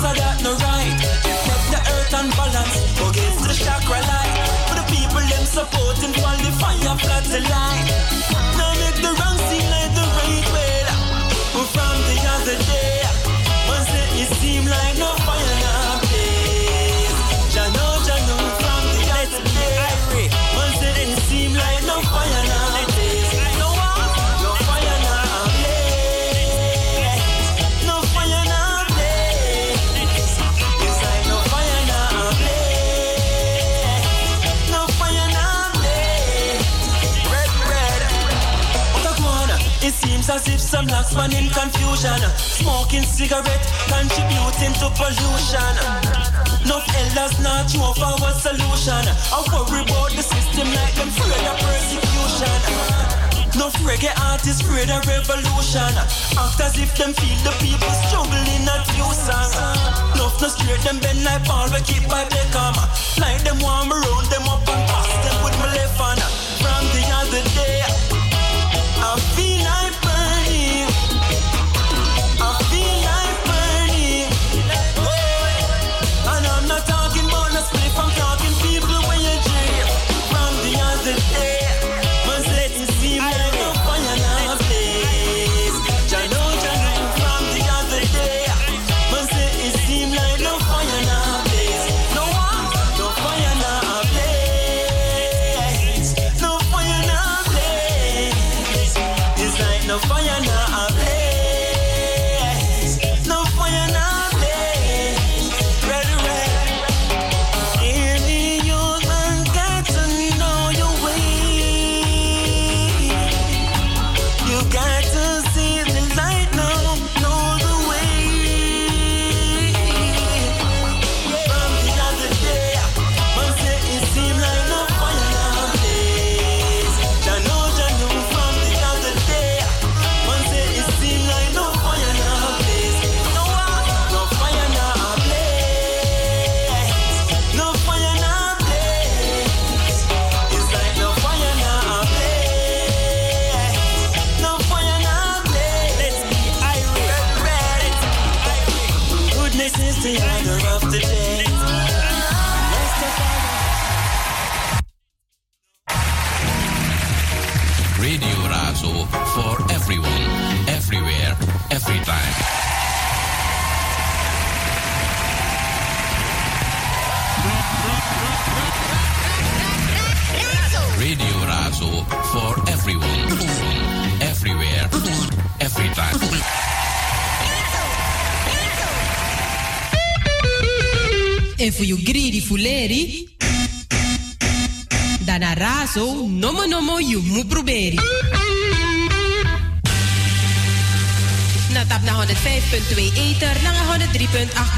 so that no right. Make the earth unbalance, against the chakra light. For the people them supporting, while the fire flat the line. Last man in confusion. Smoking cigarette, contributing to pollution. No elders not sure for what solution. I worry about the system like them afraid of persecution. No reggae artists afraid of revolution. Act as if them feel the people struggling at few song. No no straight them bend like Paul we keep by Beckham. Like them warm around them up and pass them with my left hand. From the other day,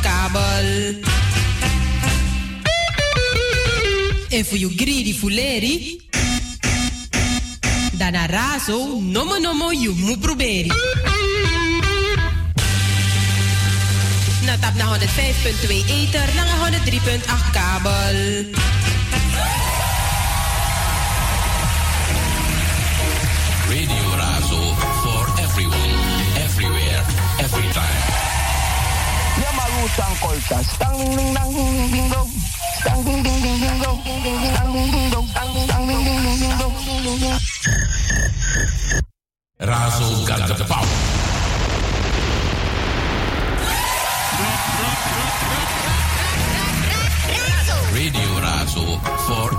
kabel. En voor je greedy fuleri. Dan razo, nomo nomo, je moet proberen. Na tap naar 105.2 ether, naar 103.8 kabel. Yamaru Sankolta, stang ding ding dang ding ding ding dong, stang ding ding ding ding dong, stang ding ding dong, stang ding ding ding ding dong. Razo got the power. Radio Razo for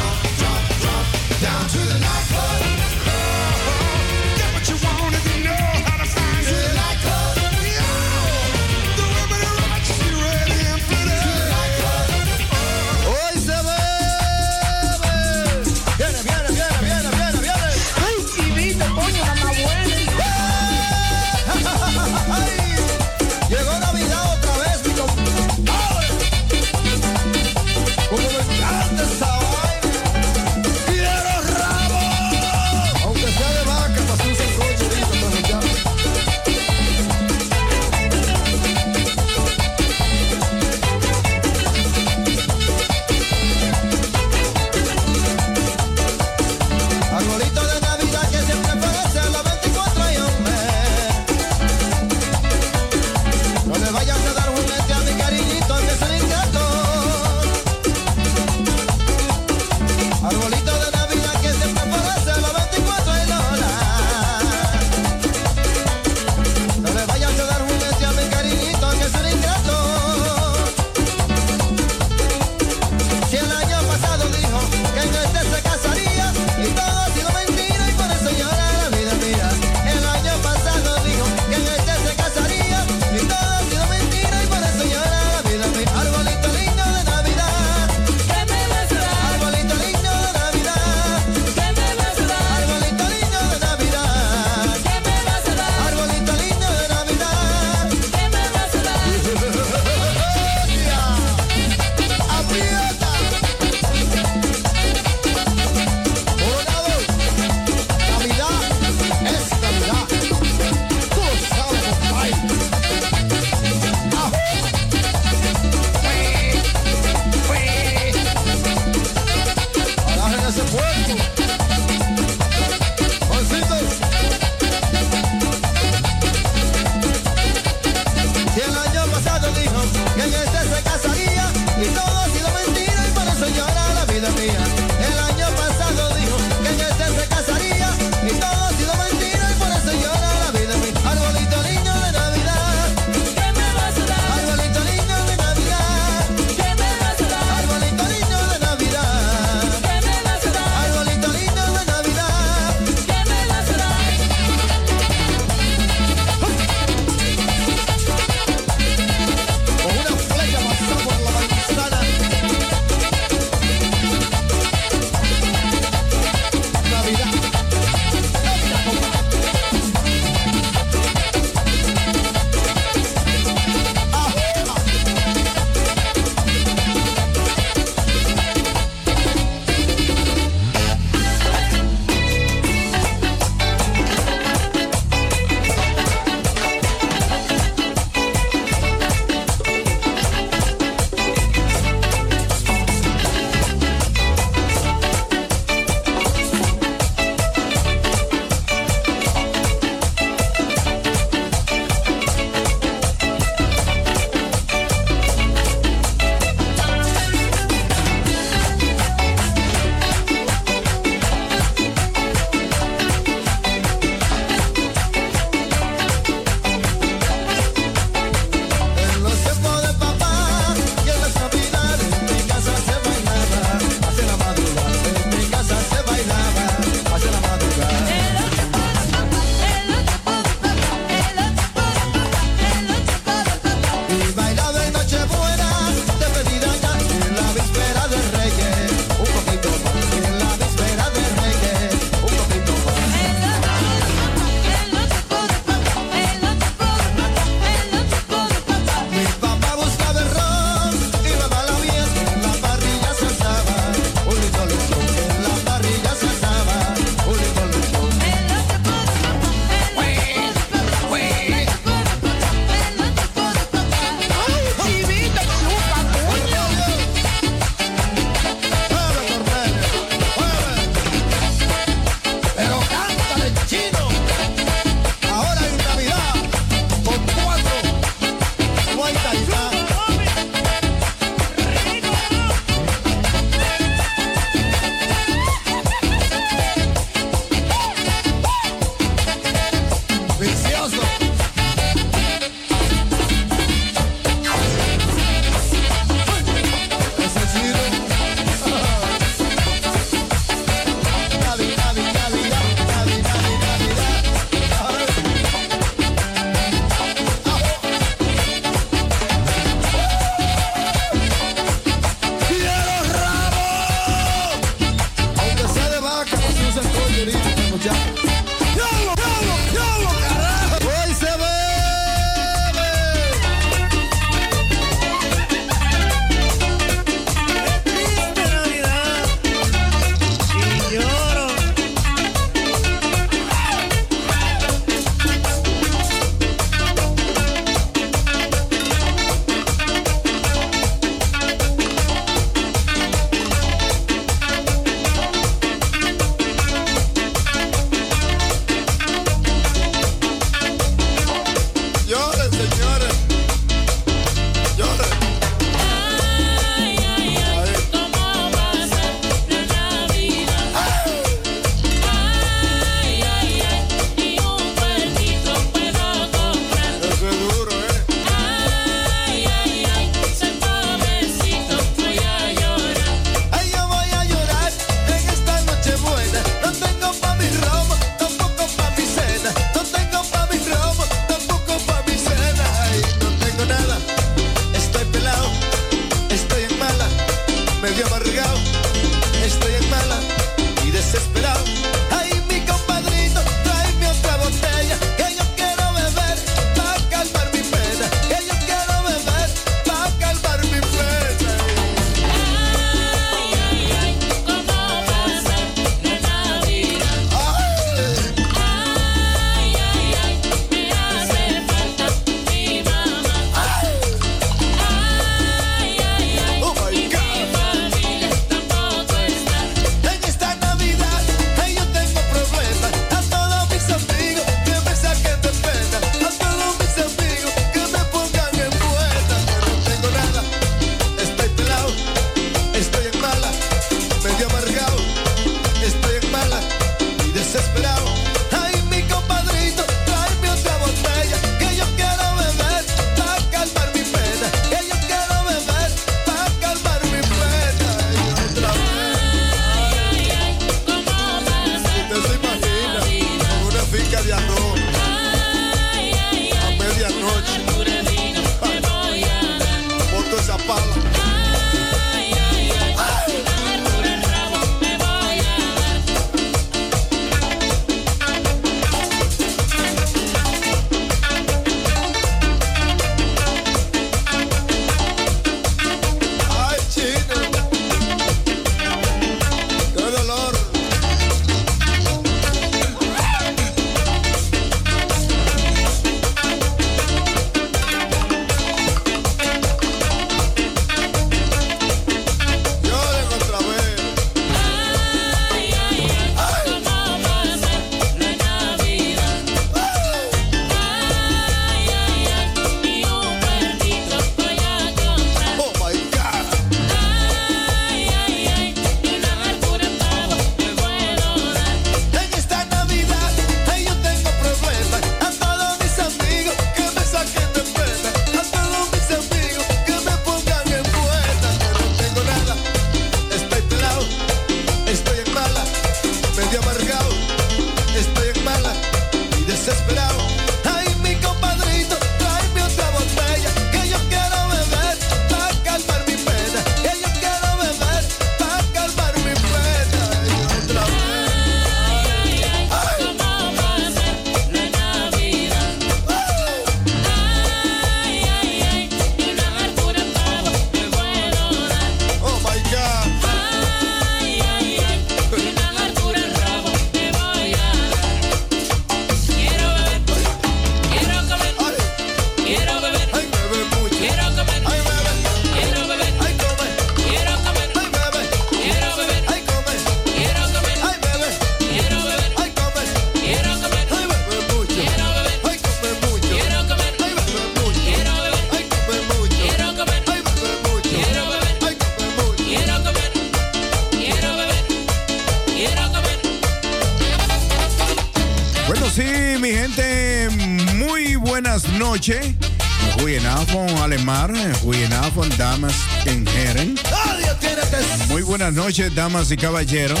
noches, damas y caballeros.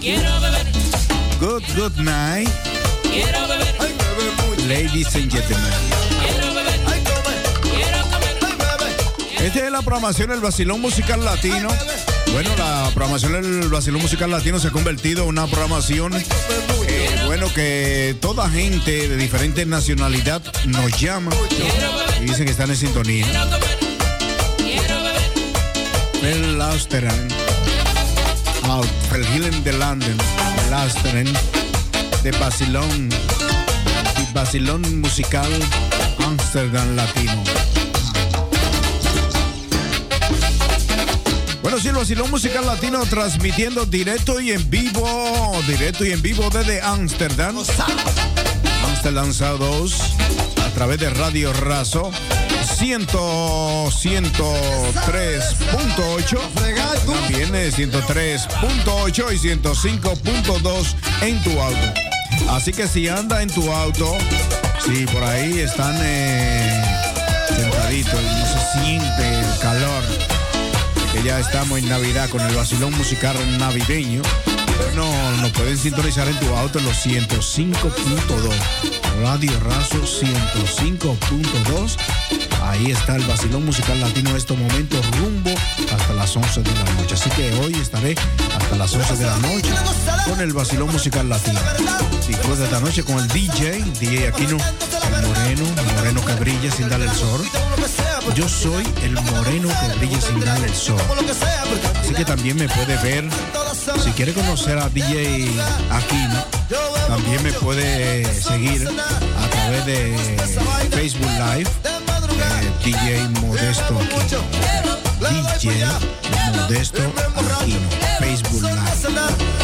Quiero beber. Good, good night. Quiero beber. Ladies and gentlemen. Quiero beber. Quiero comer. Esta es la programación del Basilón Musical Latino. Bueno, la programación del Basilón Musical Latino se ha convertido en una programación, eh, bueno, que toda gente de diferentes nacionalidad nos llama y dicen que están en sintonía belasteren. Ah, Uit verschillende landen belasteren. ¿eh? De Basilón. De Basilón musical Amsterdam Latino. Bueno, sí, el vacilón musical latino transmitiendo directo y en vivo, directo y en vivo desde Amsterdam. Amsterdam 2 a través de Radio Razo 100, 103.8. También 103.8 y 105.2 en tu auto. Así que si anda en tu auto, si por ahí están eh, sentaditos, no se siente el calor, que ya estamos en Navidad con el vacilón musical navideño. No, nos pueden sintonizar en tu auto en los 105.2. Radio Razo 105.2. Ahí está el vacilón musical latino en estos momentos, rumbo hasta las 11 de la noche. Así que hoy estaré hasta las 11 de la noche con el vacilón musical latino. Disfruta pues de esta noche con el DJ, DJ Aquino, el moreno, el moreno que brilla sin darle el sol. Yo soy el moreno que brilla sin darle el sol. Así que también me puede ver si quiere conocer a DJ Aquino, también me puede seguir a través de Facebook Live, eh, DJ Modesto Aquino. DJ Modesto Aquino, Facebook Live.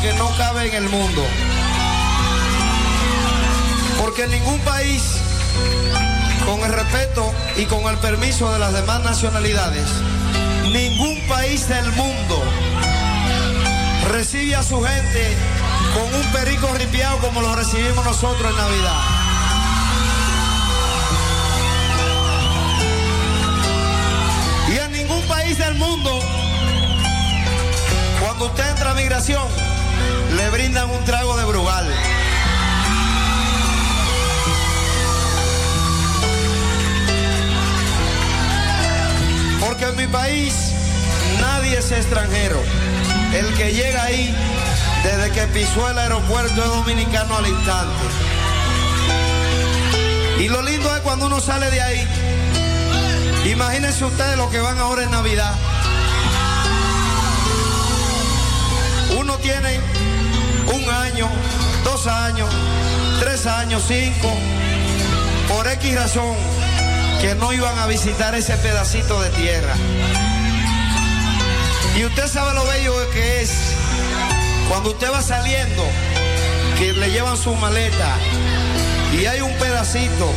Que no cabe en el mundo. Porque ningún país, con el respeto y con el permiso de las demás nacionalidades, ningún país del mundo recibe a su gente con un perico ripiado como lo recibimos nosotros en Navidad. Y en ningún país del mundo, cuando usted entra a migración, le brindan un trago de Brugal. Porque en mi país nadie es extranjero. El que llega ahí, desde que pisó el aeropuerto, es dominicano al instante. Y lo lindo es cuando uno sale de ahí. Imagínense ustedes lo que van ahora en Navidad. Uno tiene dos años, tres años, cinco, por X razón, que no iban a visitar ese pedacito de tierra. Y usted sabe lo bello que es cuando usted va saliendo, que le llevan su maleta y hay un pedacito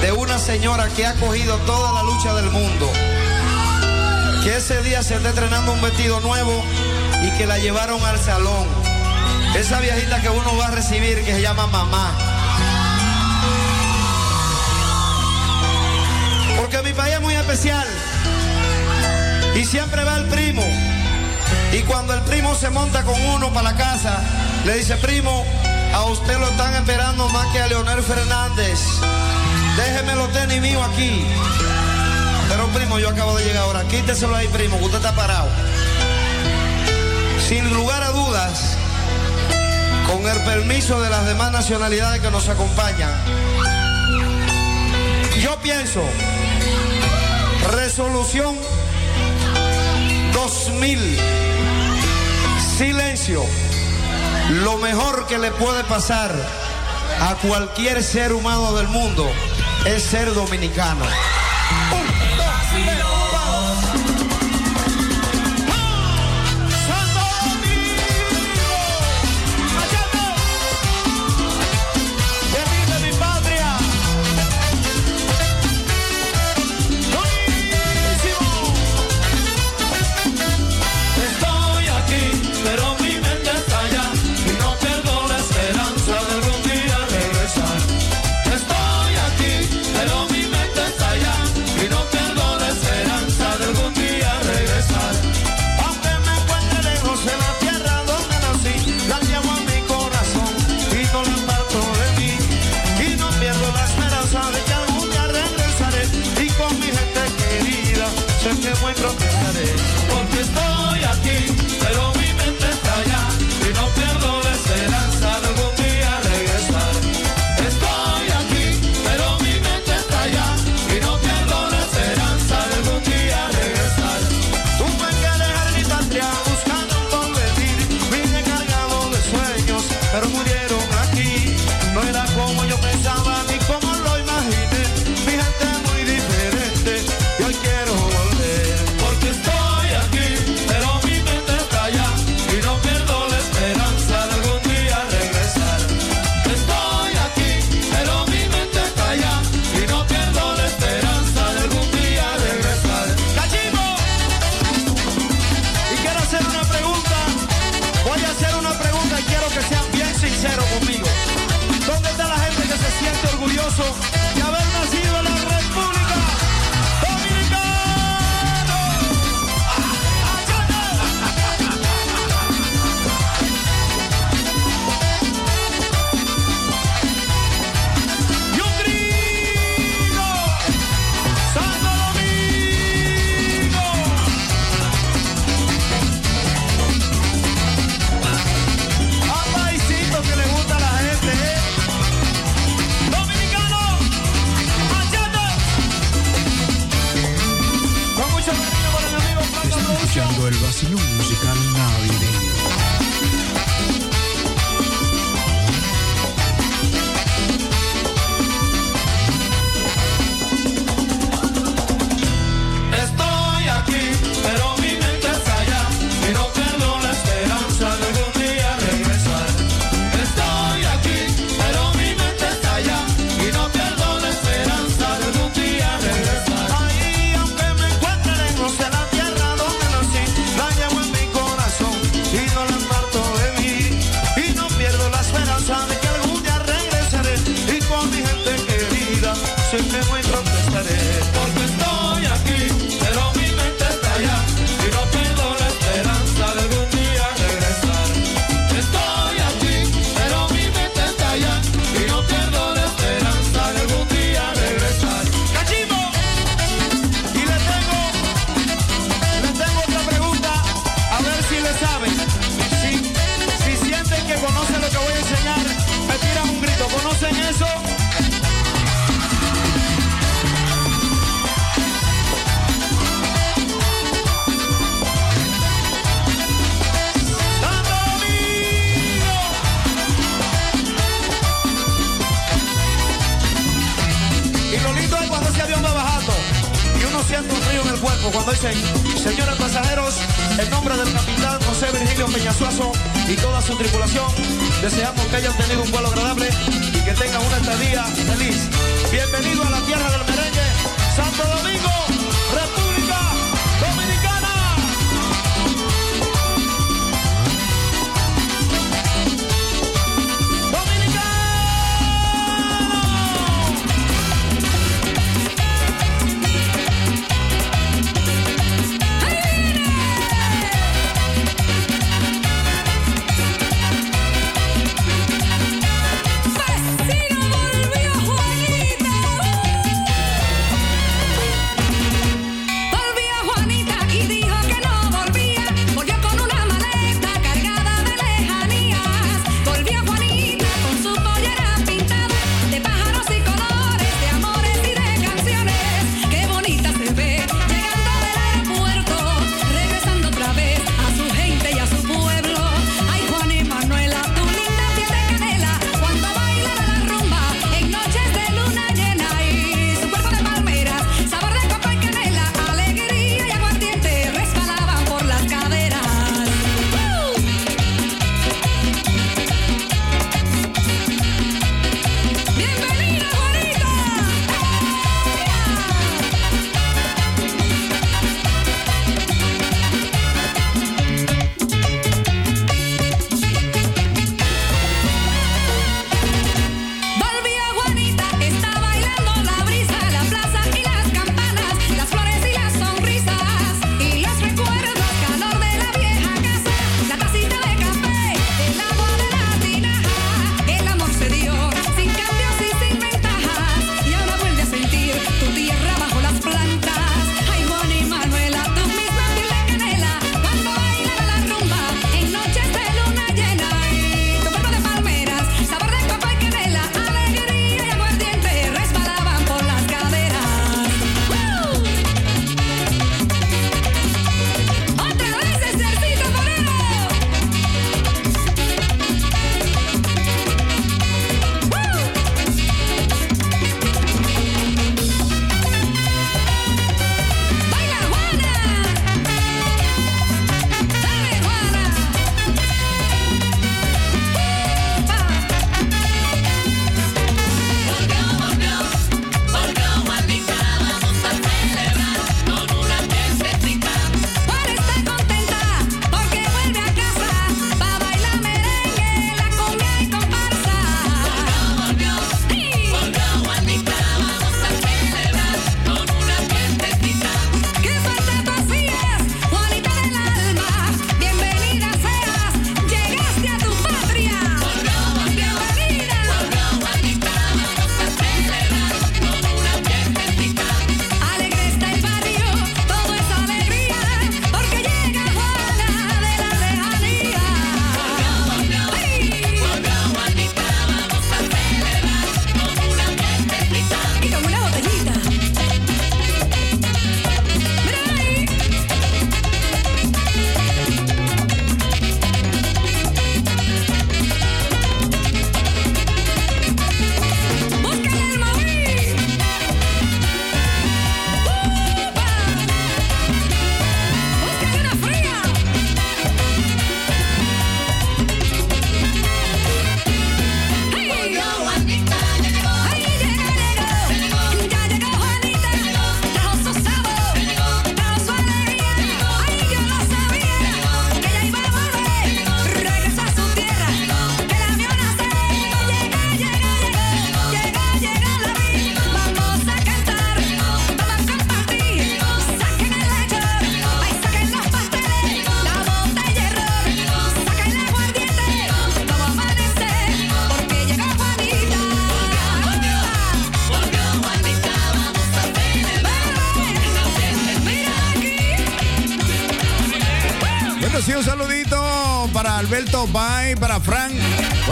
de una señora que ha cogido toda la lucha del mundo, que ese día se está estrenando un vestido nuevo y que la llevaron al salón. Esa viejita que uno va a recibir que se llama mamá. Porque mi país es muy especial. Y siempre va el primo. Y cuando el primo se monta con uno para la casa, le dice, primo, a usted lo están esperando más que a Leonel Fernández. Déjeme los tenis mío aquí. Pero primo, yo acabo de llegar ahora. Quíteselo ahí, primo, que usted está parado. Sin lugar a dudas, con el permiso de las demás nacionalidades que nos acompañan, yo pienso, resolución 2000, silencio, lo mejor que le puede pasar a cualquier ser humano del mundo es ser dominicano.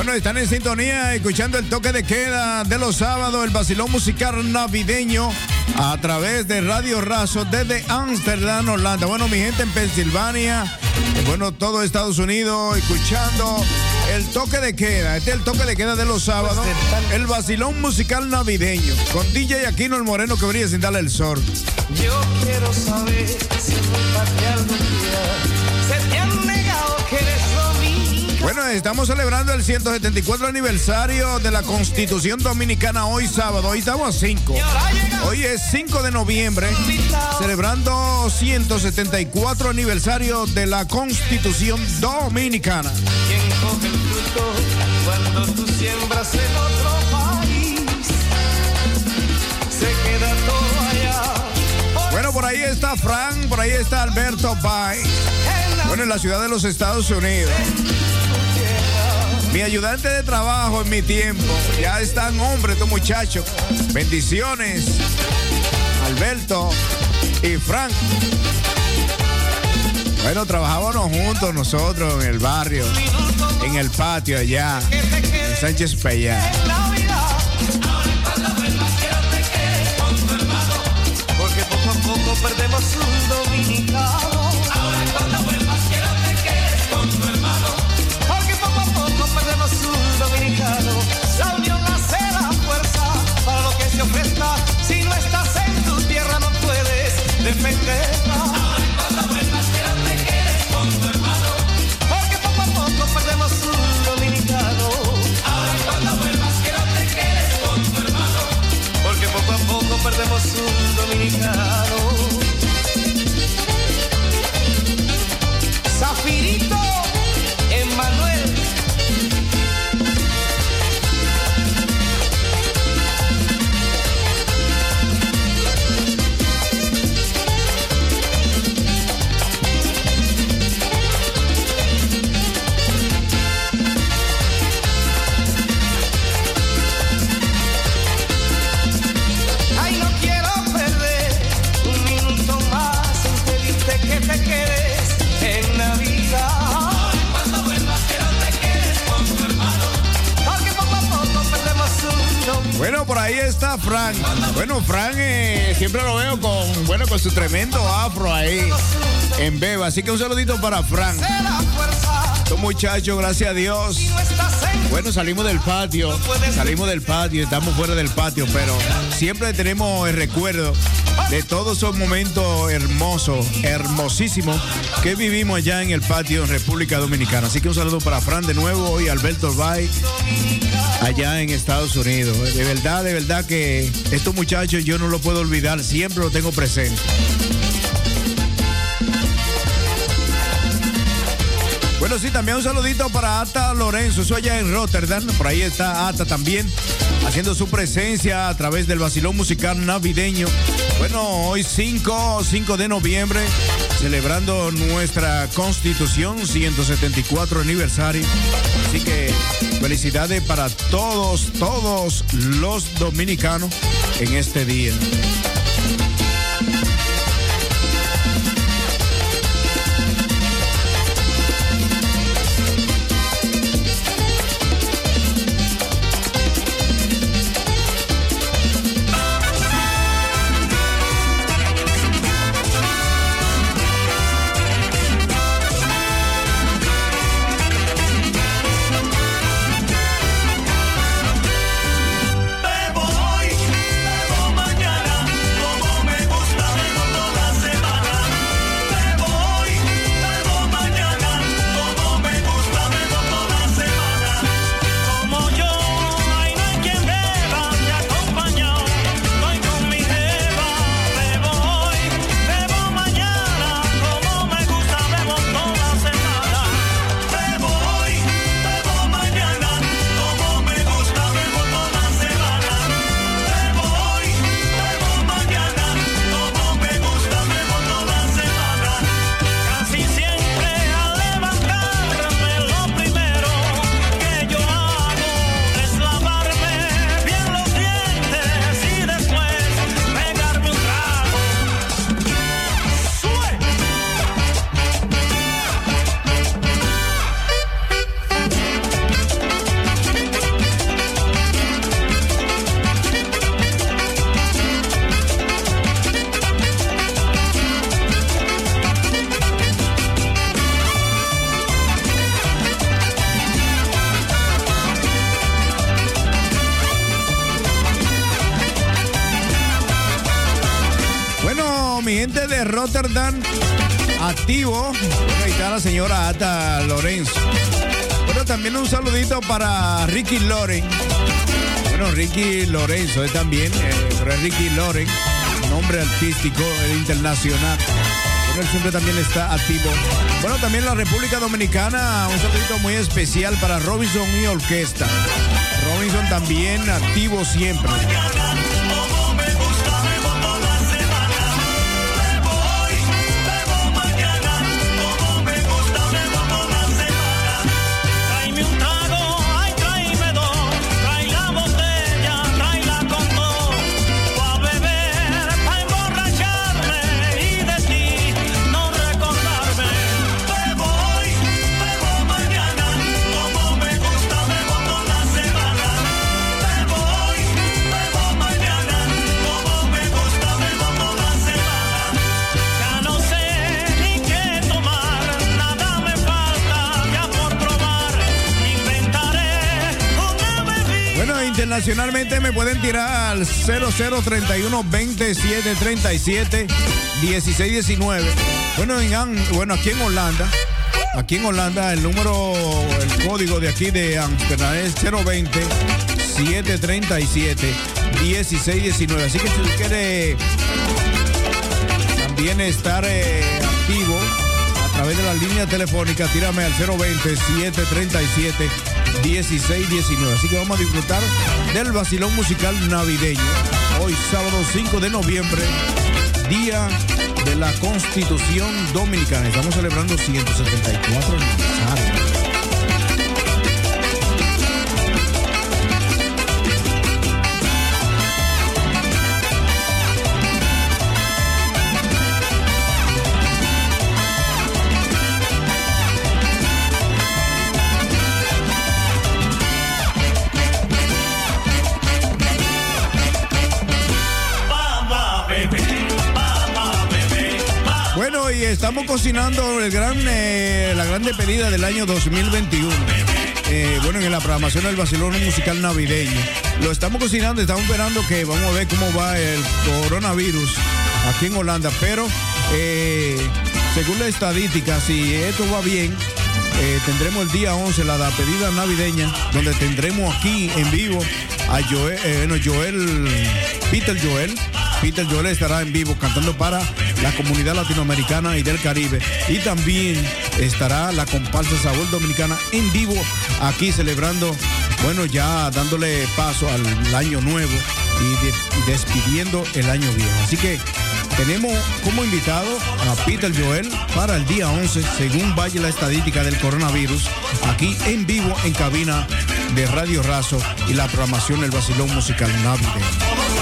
Bueno, están en sintonía escuchando el toque de queda de los sábados, el vacilón musical navideño a través de Radio Razo desde Amsterdam, Holanda. Bueno, mi gente en Pensilvania, eh, bueno, todo Estados Unidos escuchando el toque de queda. Este es el toque de queda de los sábados, el vacilón musical navideño con DJ Aquino el Moreno que brilla sin darle el sol. Yo quiero saber si Bueno, estamos celebrando el 174 aniversario de la Constitución Dominicana hoy sábado. Hoy estamos a 5. Hoy es 5 de noviembre, celebrando 174 aniversario de la Constitución Dominicana. Quien coge el fruto cuando tú siembras en otro país se queda todo allá. Bueno, por ahí está Frank, por ahí está Alberto Bay. Bueno, en la ciudad de los Estados Unidos. Mi ayudante de trabajo en mi tiempo. Ya están hombres estos muchachos. Bendiciones. Alberto y Frank. Bueno, trabajábamos juntos nosotros en el barrio, en el patio allá, en Sánchez Payá. Porque poco a poco perdemos Frank. Bueno, Frank eh, siempre lo veo con, bueno, con su tremendo afro ahí en Beba. Así que un saludito para Frank. Estos muchachos, gracias a Dios. Bueno, salimos del patio, salimos del patio, estamos fuera del patio, pero siempre tenemos el recuerdo de todos esos momentos hermosos, hermosísimos que vivimos allá en el patio en República Dominicana. Así que un saludo para Fran de nuevo y Alberto Bay allá en Estados Unidos. De verdad, de verdad que estos muchachos yo no lo puedo olvidar, siempre lo tengo presente. Bueno, sí, también un saludito para Ata Lorenzo, eso allá en Rotterdam. Por ahí está Ata también, haciendo su presencia a través del vacilón musical navideño. Bueno, hoy 5, 5 de noviembre, celebrando nuestra constitución, 174 aniversario. Así que felicidades para todos, todos los dominicanos en este día. Rotterdam, activo. Ahí está la señora Ata Lorenzo. Bueno, también un saludito para Ricky Loren. Bueno, Ricky Lorenzo es también, eh, pero es Ricky Loren, nombre artístico, internacional. Bueno, él siempre también está activo. Bueno, también la República Dominicana, un saludito muy especial para Robinson y Orquesta. Robinson también activo siempre. Internacionalmente me pueden tirar al 0031 27 37 16 19. Bueno, en bueno, aquí en Holanda, aquí en Holanda el número, el código de aquí de Amsterdam es 020 737 16 19. Así que si usted quiere también estar eh, activo a través de la línea telefónica, tírame al 020-737-1619. Así que vamos a disfrutar del vacilón musical navideño. Hoy sábado 5 de noviembre, día de la Constitución Dominicana. Estamos celebrando 174 aniversario. Estamos cocinando el gran, eh, la gran despedida del año 2021. Eh, bueno, en la programación del Barcelona Musical Navideño. Lo estamos cocinando, estamos esperando que vamos a ver cómo va el coronavirus aquí en Holanda. Pero eh, según la estadística, si esto va bien, tendremos el día 11 la despedida navideña, donde tendremos aquí en vivo a Joel, eh, Joel, Peter Joel. Peter Joel estará en vivo cantando para la comunidad latinoamericana y del Caribe. Y también estará la comparsa Sabor Dominicana en vivo aquí celebrando, bueno, ya dándole paso al año nuevo y, de- y despidiendo el año viejo. Así que tenemos como invitado a Peter Joel para el día 11, según vaya la estadística del coronavirus, aquí en vivo en cabina de Radio Razo y la programación del Basilón Musical Navideño.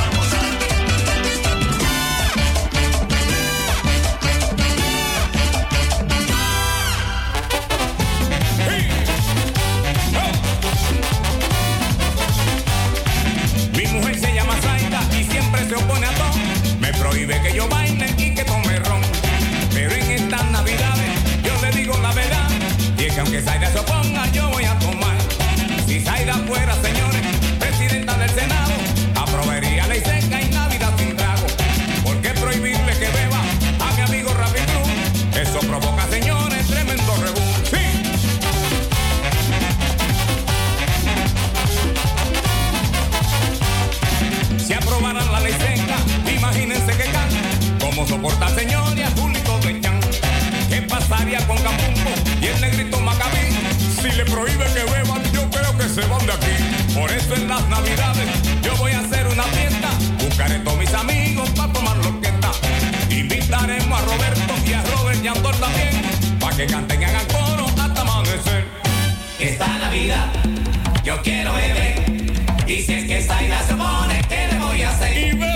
Que beban, yo creo que se van de aquí. Por eso en las navidades yo voy a hacer una fiesta. Buscaré todos mis amigos para tomar lo que está. Invitaremos a Roberto y a Robert y a Andor también, para que canten y hagan coro hasta amanecer. Esta Navidad yo quiero beber y si es que Zaida se pone, ¿qué le voy a hacer?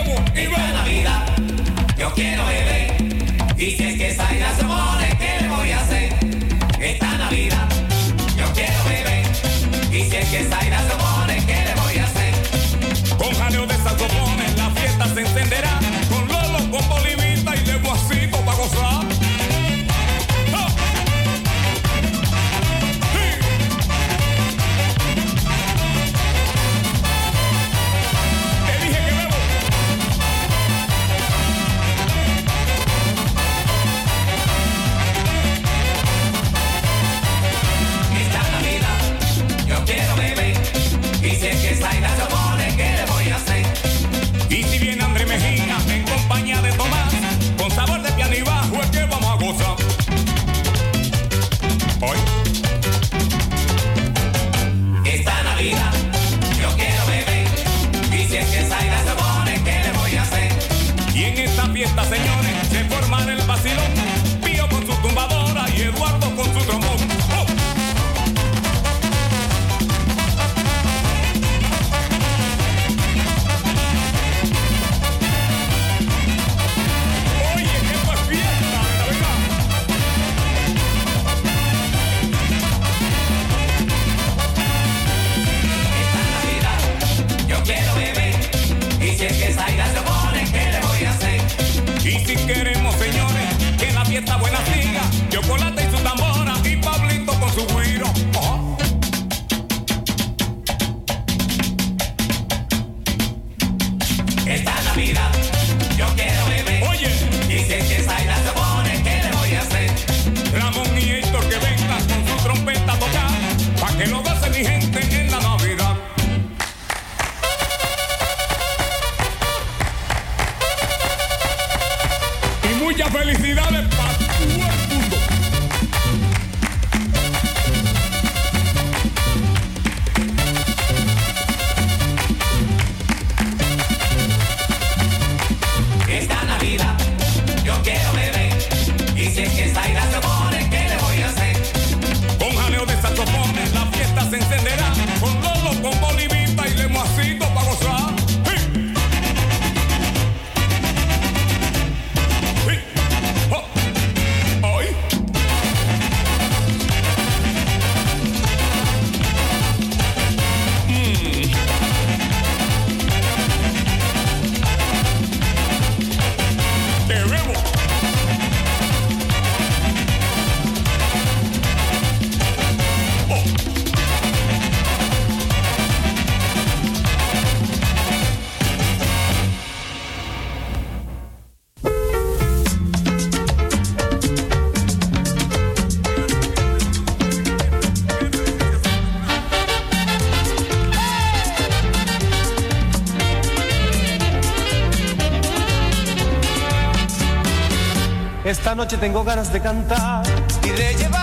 Noche tengo ganas de cantar. Y de llevarle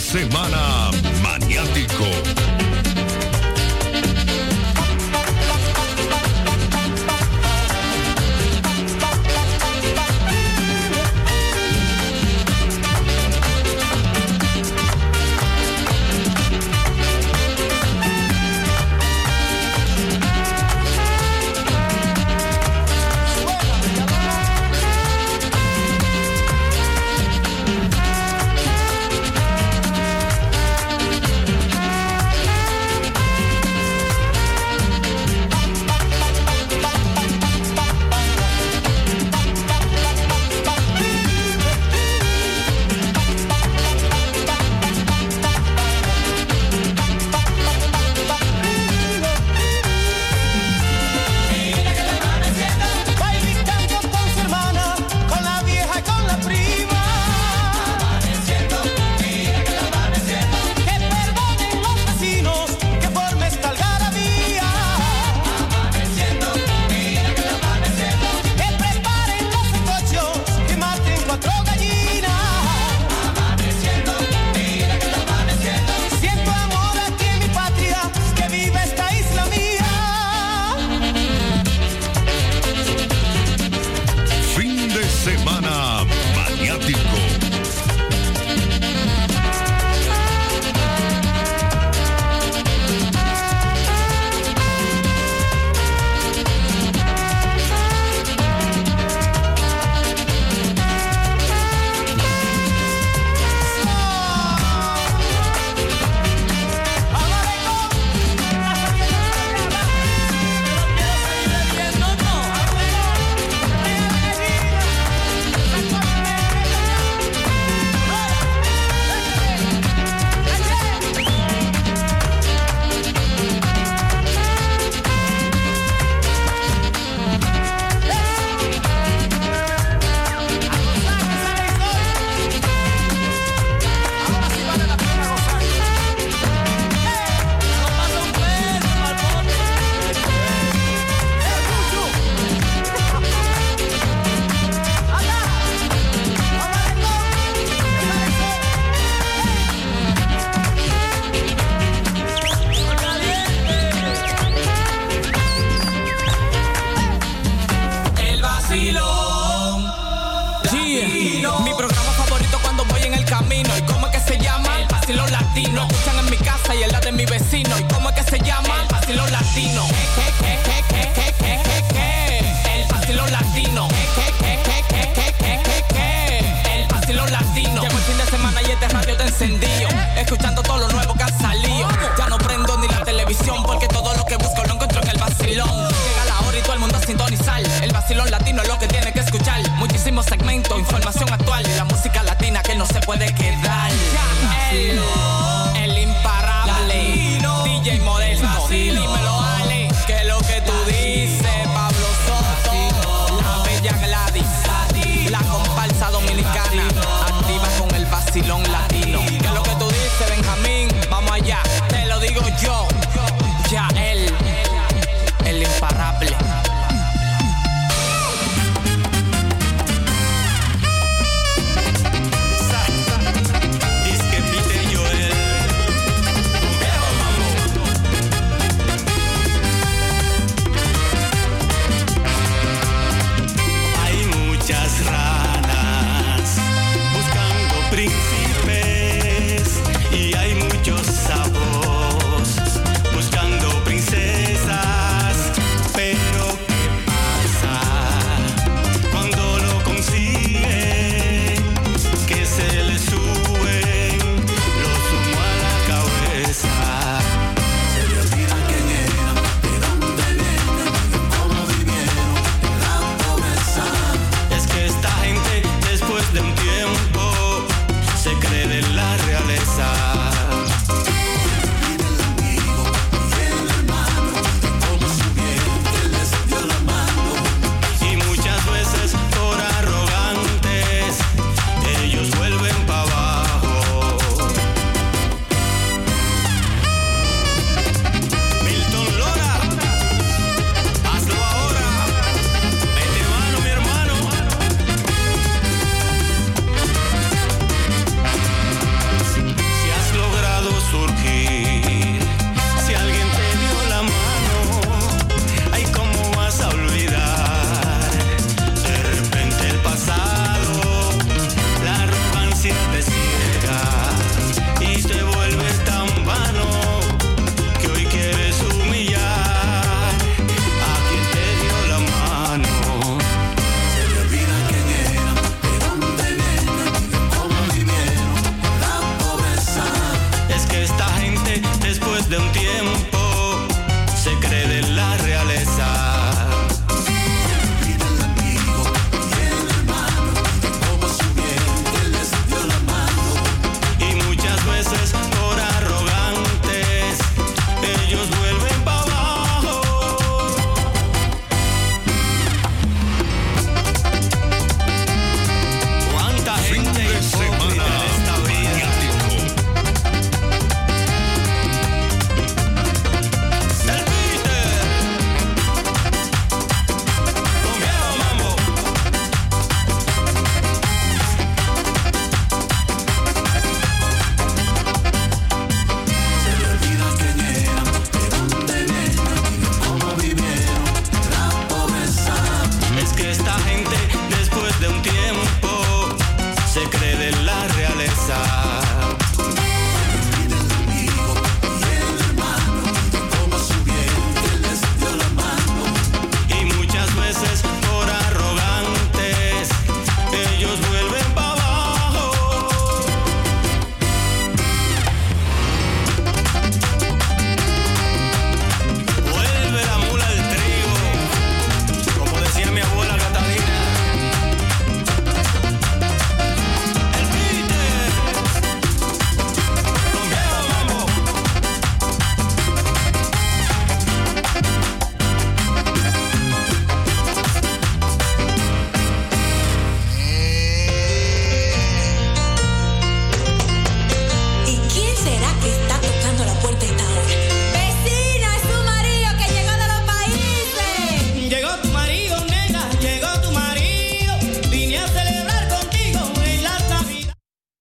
semana